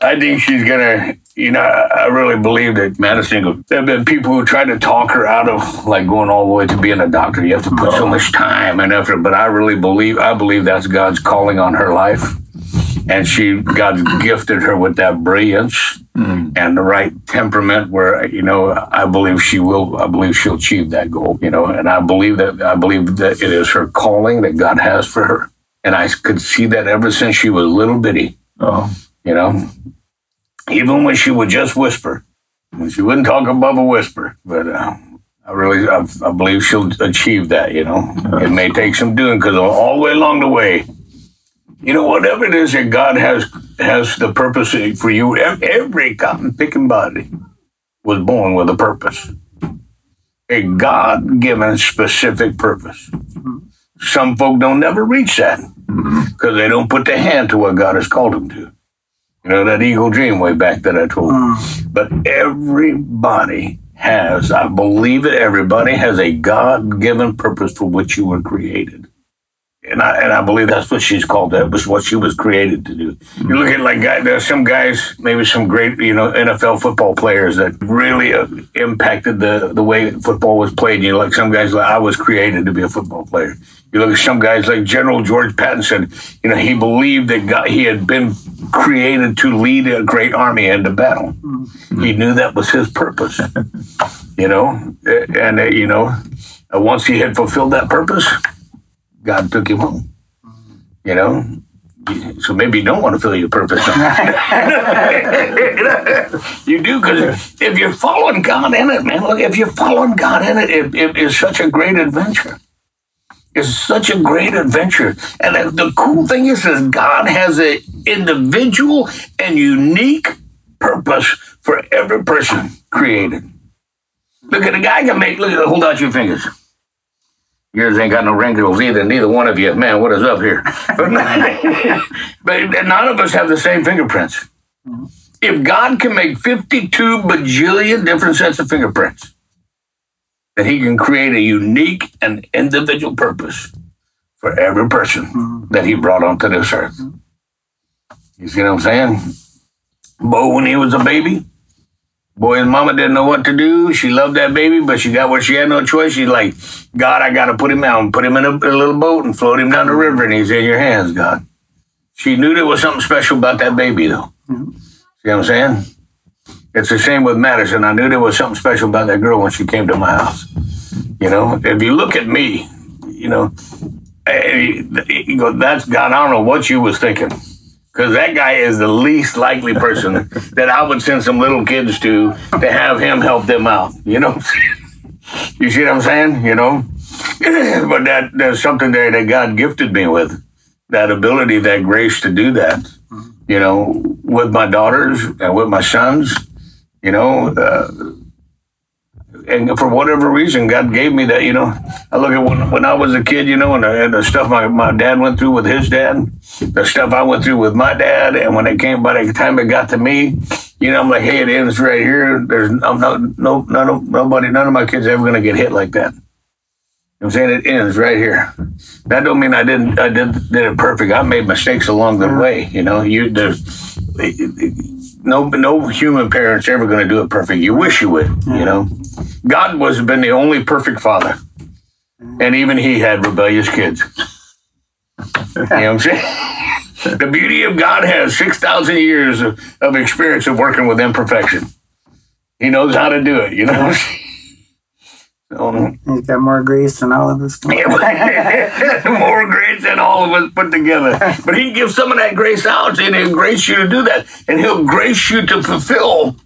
I think she's gonna. You know, I really believe that Madison. There have been people who tried to talk her out of like going all the way to being a doctor. You have to put so much time and effort. But I really believe. I believe that's God's calling on her life, and she God gifted her with that brilliance mm. and the right temperament. Where you know, I believe she will. I believe she'll achieve that goal. You know, and I believe that. I believe that it is her calling that God has for her, and I could see that ever since she was little bitty. Oh you know, even when she would just whisper, when she wouldn't talk above a whisper. But uh, I really, I, I, believe she'll achieve that. You know, it may take some doing because all the way along the way, you know, whatever it is that God has has the purpose for you. Every cotton picking body was born with a purpose, a God given specific purpose. Some folk don't never reach that because they don't put their hand to what God has called them to. You know, that eagle dream way back that I told you. Mm. But everybody has, I believe it, everybody has a God given purpose for which you were created and I and I believe that's what she's called. That was what she was created to do. You look at like guys, there's some guys, maybe some great you know NFL football players that really uh, impacted the the way football was played. You know, like some guys like I was created to be a football player. You look at some guys like General George Patton. You know, he believed that God, he had been created to lead a great army into battle. Mm-hmm. He knew that was his purpose. you know, and uh, you know, once he had fulfilled that purpose God took him home. You know? So maybe you don't want to fill your purpose. you do because if you're following God in it, man, look, if you're following God in it, it, it is such a great adventure. It's such a great adventure. And the, the cool thing is, is God has an individual and unique purpose for every person created. Look at the guy can make, look at, hold out your fingers. Yours ain't got no wrinkles either. Neither one of you. Man, what is up here? But, but none of us have the same fingerprints. Mm-hmm. If God can make 52 bajillion different sets of fingerprints, then he can create a unique and individual purpose for every person mm-hmm. that he brought onto this earth. Mm-hmm. You see what I'm saying? Bo, when he was a baby, Boy, his mama didn't know what to do. She loved that baby, but she got what she had no choice. She's like, God, I got to put him out and put him in a, a, little boat and float him down the river, and he's in your hands, God. She knew there was something special about that baby, though. Mm-hmm. See what I'm saying? It's the same with Madison. I knew there was something special about that girl when she came to my house. You know, if you look at me, you know, eh, you go, that's God. I don't know what you was thinking because that guy is the least likely person that I would send some little kids to to have him help them out. You know, you see what I'm saying? You know, but that there's something there that God gifted me with that ability, that grace to do that. You know, with my daughters and with my sons. You know. Uh, and for whatever reason, God gave me that. You know, I look at when, when I was a kid, you know, and the, and the stuff my, my dad went through with his dad, the stuff I went through with my dad, and when it came by the time it got to me, you know, I'm like, hey, it ends right here. There's I'm not no none of nobody, none of my kids ever gonna get hit like that. You know I'm saying it ends right here. That don't mean I didn't I did did it perfect. I made mistakes along the way. You know, you there's no no human parent's ever going to do it perfect. You wish you would, you know. God was been the only perfect father, and even he had rebellious kids. you know what I'm saying? the beauty of God has six thousand years of, of experience of working with imperfection. He knows how to do it. You know. So, He's got more grace than all of us. more grace than all of us put together. But he gives some of that grace out, and he'll grace you to do that, and he'll grace you to fulfill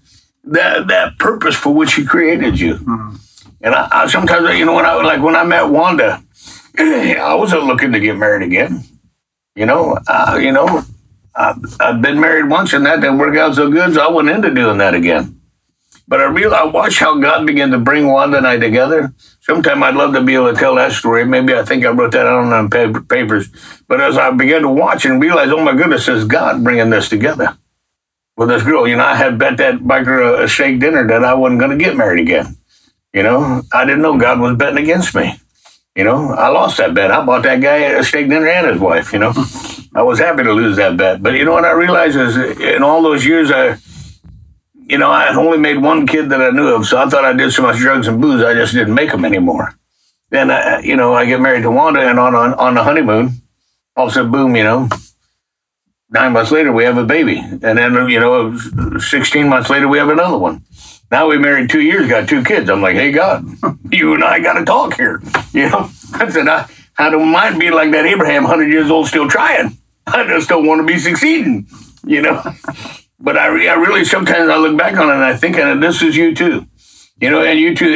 that that purpose for which he created you. Mm-hmm. And I, I, sometimes, you know, when I like when I met Wanda, I wasn't looking to get married again. You know, uh, you know, I, I've been married once, and that didn't work out so good, so I went into doing that again. But I realized, I watched how God began to bring Wanda and I together. Sometime I'd love to be able to tell that story. Maybe I think I wrote that down on papers. But as I began to watch and realize, oh my goodness, is God bringing this together with this girl? You know, I had bet that biker a, a steak dinner that I wasn't going to get married again. You know, I didn't know God was betting against me. You know, I lost that bet. I bought that guy a steak dinner and his wife, you know. I was happy to lose that bet. But you know what I realized is in all those years, I, you know, I only made one kid that I knew of. So I thought I did so much drugs and booze, I just didn't make them anymore. Then, I, you know, I get married to Wanda and on, on, on the honeymoon, all of a sudden, boom, you know, nine months later, we have a baby. And then, you know, 16 months later, we have another one. Now we married two years, got two kids. I'm like, hey, God, you and I got to talk here. You know, I said, I, I don't mind being like that Abraham, 100 years old, still trying. I just don't want to be succeeding, you know. but I, I really, sometimes I look back on it and I think, and this is you too. You know, and you too.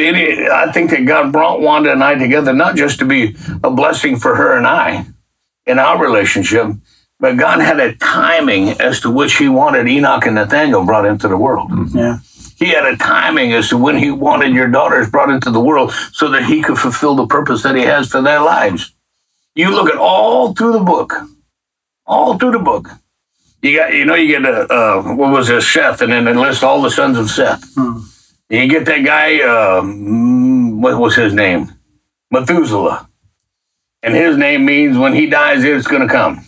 I think that God brought Wanda and I together not just to be a blessing for her and I in our relationship, but God had a timing as to which He wanted Enoch and Nathaniel brought into the world. Yeah. He had a timing as to when He wanted your daughters brought into the world so that He could fulfill the purpose that He has for their lives. You look at all through the book, all through the book. You got, you know, you get a, uh, what was it, Seth, and then it lists all the sons of Seth. Hmm. You get that guy, uh, what was his name? Methuselah. And his name means when he dies, it's going to come.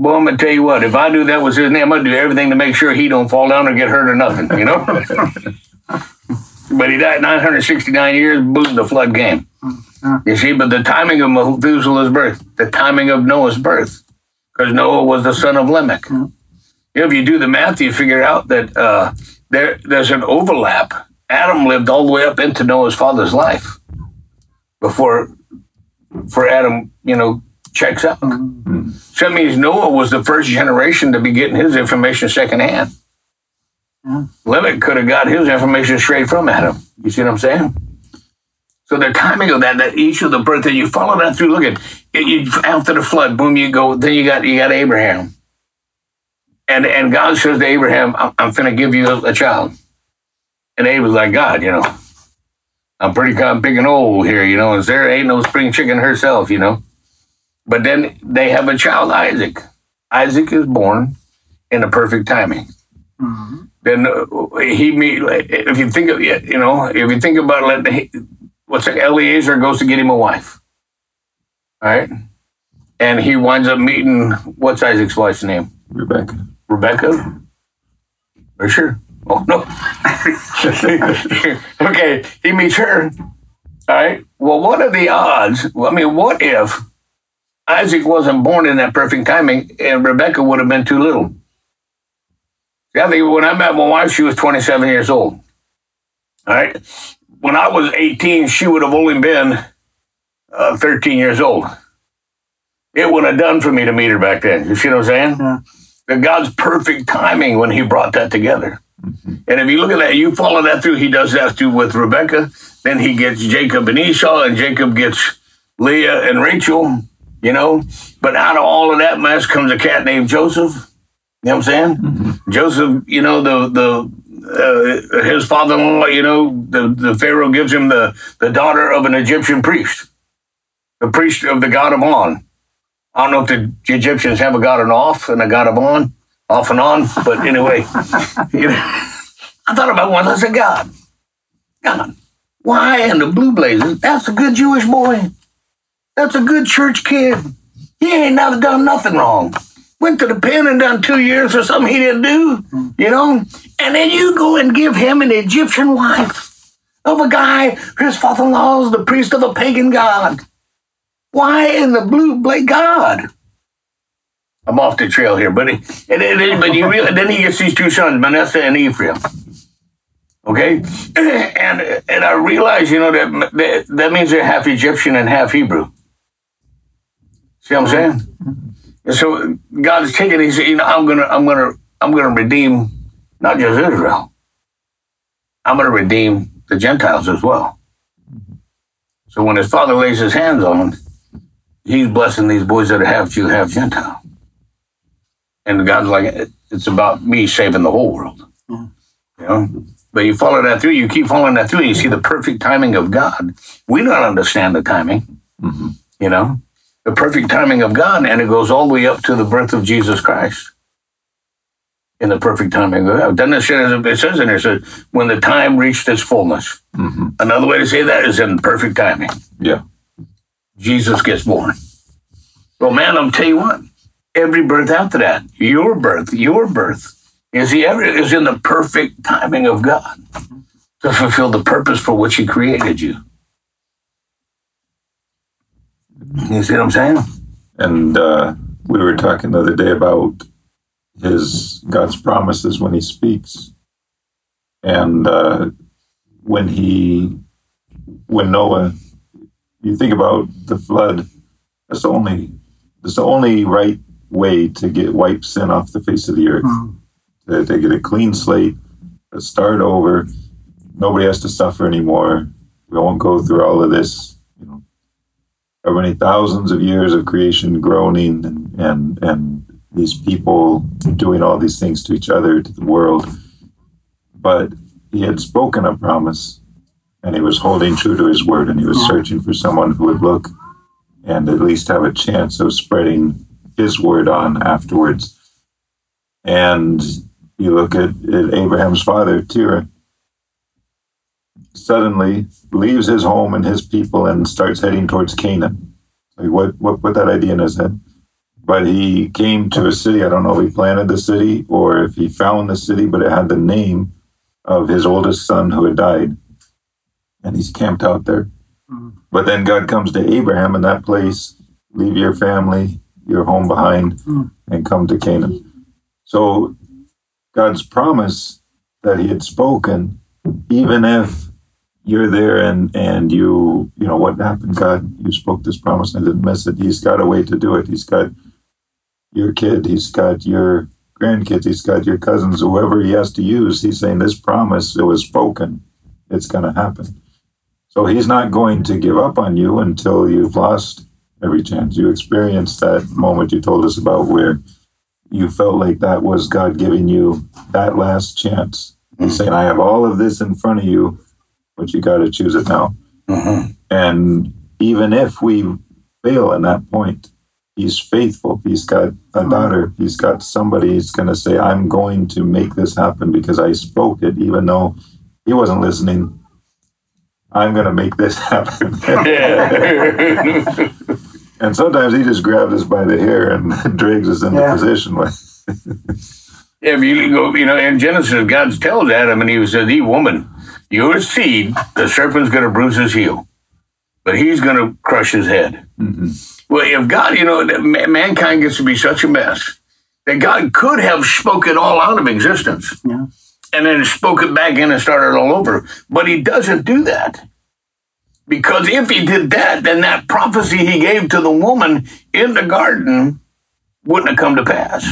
Well, I'm gonna tell you what. If I do that was his name, I'm gonna do everything to make sure he don't fall down or get hurt or nothing. You know. but he died 969 years. Boom, the flood came. You see, but the timing of Methuselah's birth, the timing of Noah's birth, because Noah was the son of Lamech. You know, if you do the math, you figure out that uh, there there's an overlap. Adam lived all the way up into Noah's father's life before, for Adam, you know, checks out. Hmm. So that means Noah was the first generation to be getting his information secondhand. Hmm. Yeah. Lamech could have got his information straight from Adam. You see what I'm saying? So the timing of that, that each of the birth that you follow that through. Look at it, you after the flood, boom, you go. Then you got you got Abraham, and and God says to Abraham, "I'm, I'm going to give you a, a child," and Abe was like, "God, you know, I'm pretty kind of big and old here, you know, and Sarah ain't no spring chicken herself, you know." But then they have a child, Isaac. Isaac is born in the perfect timing. Mhm. Then uh, he meet. If you think of it, you know, if you think about it, let- what's it, Eliezer goes to get him a wife, all right, and he winds up meeting what's Isaac's wife's name? Rebecca. Rebecca. Are you sure? Oh no. okay, he meets her. All right. Well, what are the odds? I mean, what if Isaac wasn't born in that perfect timing and Rebecca would have been too little? See, I think when I met my wife, she was 27 years old. All right. When I was 18, she would have only been uh, 13 years old. It would have done for me to meet her back then. You see what I'm saying? Yeah. God's perfect timing when He brought that together. And if you look at that, you follow that through. He does that through with Rebecca. Then he gets Jacob and Esau, and Jacob gets Leah and Rachel. You know, but out of all of that mess comes a cat named Joseph. You know what I'm saying? Joseph, you know, the the uh, his father-in-law, you know, the, the Pharaoh gives him the, the daughter of an Egyptian priest, the priest of the god of On. I don't know if the Egyptians have a god of off and a god of on, off and on, but anyway, you know, I thought about one. I said, God, God, why in the blue blazes? That's a good Jewish boy. That's a good church kid. He ain't never done nothing wrong. Went to the pen and done two years or something he didn't do, you know? And then you go and give him an Egyptian wife of a guy, his father in law is the priest of a pagan god. Why in the blue blade God? I'm off the trail here, buddy. But you really, then he gets these two sons, Manasseh and Ephraim. Okay, and and I realize, you know, that that, that means they're half Egyptian and half Hebrew. See what I'm saying? And so God's taking. He said, you know, I'm gonna, I'm gonna, I'm gonna redeem not just Israel. I'm gonna redeem the Gentiles as well. So when his father lays his hands on them, he's blessing these boys that are half Jew, half Gentile. And God's like, it's about me saving the whole world. Yeah. You know? But you follow that through, you keep following that through, and you see the perfect timing of God. We don't understand the timing, Mhm. you know? The perfect timing of God, and it goes all the way up to the birth of Jesus Christ. In the perfect timing of God. Doesn't it say, it says in there, it says, when the time reached its fullness. Mhm. Another way to say that is in perfect timing. Yeah. Jesus gets born. Well, man, I'm tell you what. every birth after that, your birth, your birth, is he ever is in the perfect timing of God to fulfill the purpose for which He created you. You see what I'm saying? And uh, we were talking the other day about his God's promises when he speaks, and uh, when he when Noah, you think about the flood. That's the only that's the only right way to get wipe sin off the face of the earth. Mm. To, to get a clean slate, to start over. Nobody has to suffer anymore. We won't go through all of this. How many thousands of years of creation groaning and and, and these people doing all these things to each other, to the world. But he had spoken a promise and he was holding true to his word and he was searching for someone who would look and at least have a chance of spreading his word on afterwards. And you look at, at Abraham's father, Terah, suddenly leaves his home and his people and starts heading towards Canaan. Like what, what put that idea in his head? But he came to a city. I don't know if he planted the city or if he found the city, but it had the name of his oldest son who had died. And he's camped out there. Mm. But then God comes to Abraham in that place leave your family, your home behind, Mm. and come to Canaan. So God's promise that he had spoken, even if you're there and and you you know what happened? God you spoke this promise and I didn't miss it. He's got a way to do it. He's got your kid. He's got your grandkids. He's got your cousins. Whoever he has to use he's saying this promise it was spoken. It's going to happen. So he's not going to give up on you until you've lost every chance. You experienced that moment you told us about where you felt like that was god giving you that last chance. He's mm-hmm. saying i have all of this in front of you but you got to choose it now. Mm-hmm. And even if we fail in that point, he's faithful. He's got a daughter. He's got somebody. He's going to say, I'm going to make this happen because I spoke it, even though he wasn't listening. I'm going to make this happen. and sometimes he just grabs us by the hair and drags us into Yeah. position. Like, If you go, you know, in Genesis, God tells Adam, and He says, "The woman, your seed, the serpent's going to bruise his heel, but he's going to crush his head." mhm. Well, if God, you know, mankind gets to be such a mess that God could have spoken all out of existence Yeah. and then spoke it back in and started all over, but He doesn't do that. Because if He did that, then that prophecy He gave to the woman in the garden wouldn't have come to pass.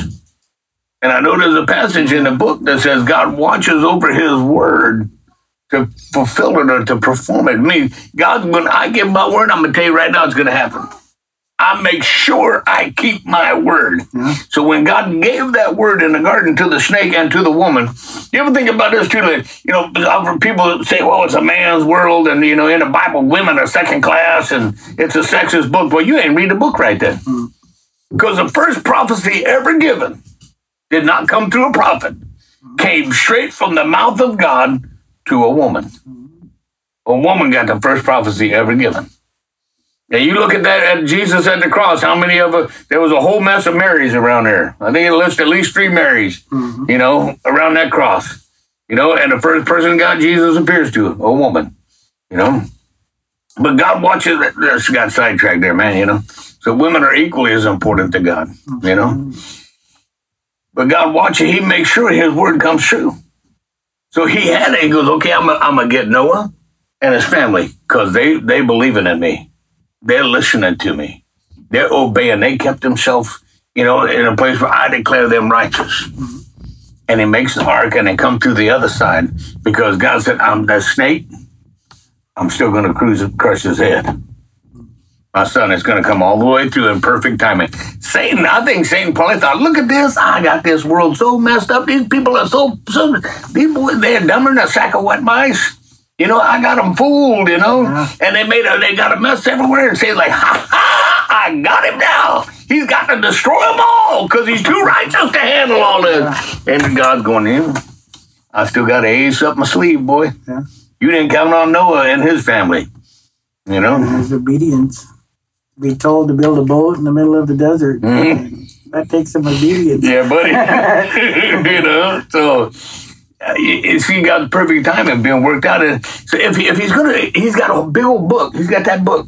And I know there's a passage in the book that says God watches over His word to fulfill it or to perform it. I mean, God, when I give my word, I'm going to tell you right now it's going to happen. I make sure I keep my word. Yeah. So when God gave that word in the garden to the snake and to the woman, you ever think about this too? Like, you know, people say, well, it's a man's world, and you know, in the Bible, women are second class, and it's a sexist book. Well, you ain't read the book right then, mm-hmm. because the first prophecy ever given did not come through a prophet, mm-hmm. came straight from the mouth of God to a woman. A woman got the first prophecy ever given. And you look at that at Jesus at the cross, how many of us, there was a whole mess of Marys around there. I think it lists at least three Marys, Mhm. you know, around that cross. You know, and the first person God Jesus appears to, a woman, you know. But God watches, this got sidetracked there, man, you know. So women are equally as important to God, you know. But God watches, He makes sure His word comes true. So He had it. He goes, okay, I'm going to get Noah and his family because they, they believing in me. They're listening to me. They're obeying. They kept themselves, you know, in a place where I declare them righteous. Mm-hmm. And he makes the ark and they come through the other side because God said, I'm that snake. I'm still going to cruise, crush his head. My son is going to come all the way through in perfect timing. Satan, I think Satan probably thought, look at this. I got this world so messed up. These people are so, so people, they're dumber than a sack of wet mice. You know, I got them fooled, you know, Yeah. and they made a, they got a mess everywhere and say like, ha ha, I got him now. He's got to destroy them all because he's too righteous to handle all this. And God's going, in. I still got an ace up my sleeve, boy. Yeah. You didn't count on Noah and his family, you know. And his obedience. Be told to build a boat in the middle of the desert. Mhm. That takes some obedience. Yeah, buddy. you know, so uh, you, you see, God's perfect timing being worked out. And so if, he, if he's gonna, he's got a big old book. He's got that book.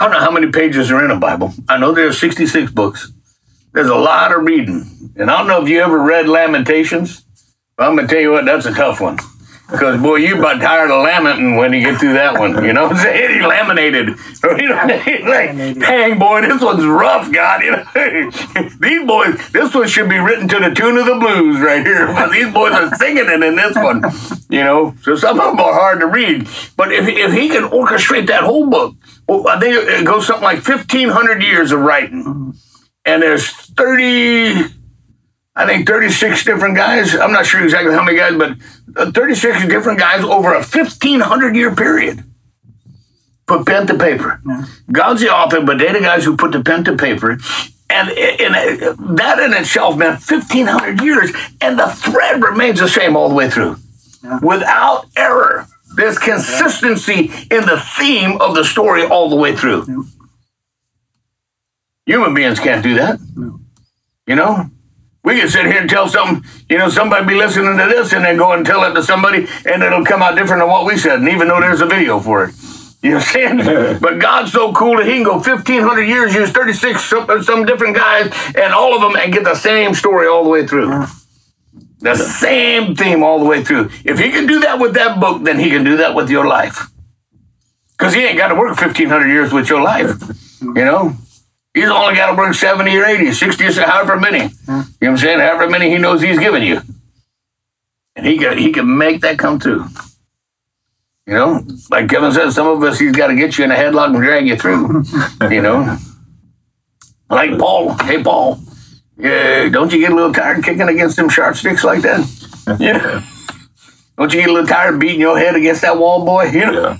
I don't know how many pages are in a Bible. I know there's 66 books. There's a lot of reading, and I don't know if you ever read Lamentations. But I'm gonna tell you what, that's a tough one. Because boy, you're about tired of lamenting when you get through that one. You know what I'm saying? He laminated. You know, like, dang boy, this one's rough, God. You know, these boys, this one should be written to the tune of the blues right here. But these boys are singing it in this one. You know, so some of them are hard to read. But if if he can orchestrate that whole book, well, I think it goes something like 1,500 years of writing, and there's 30. I think 36 different guys. I'm not sure exactly how many guys, but uh, 36 different guys over a 1,500 year period. Put pen to paper. God's the author, but they're the guys who put the pen to paper. And, and uh, that in itself meant 1,500 years, and the thread remains the same all the way through without error. There's consistency in the theme of the story all the way through. Human beings can't do that. You know, we can sit here and tell something, you know, somebody be listening to this and then go and tell it to somebody and it'll come out different than what we said, and even though there's a video for it. You know what I'm saying? but God's so cool that he can go 1,500 years, use 36 some, some different guys, and all of them, and get the same story all the way through. The same theme all the way through. If he can do that with that book, then he can do that with your life. Because he ain't got to work 1,500 years with your life. You know? He's only got to bring 70 or 80, 60 or however many. You know what I'm saying? However many he knows he's given you. And he can, he can make that come true. You know? Like Kevin said, some of us, he's got to get you in a headlock and drag you through. you know? Like Paul. Hey, Paul. Yeah, don't you get a little tired kicking against them sharp sticks like that? Yeah. Don't you get a little tired beating your head against that wall, boy? You know? Yeah.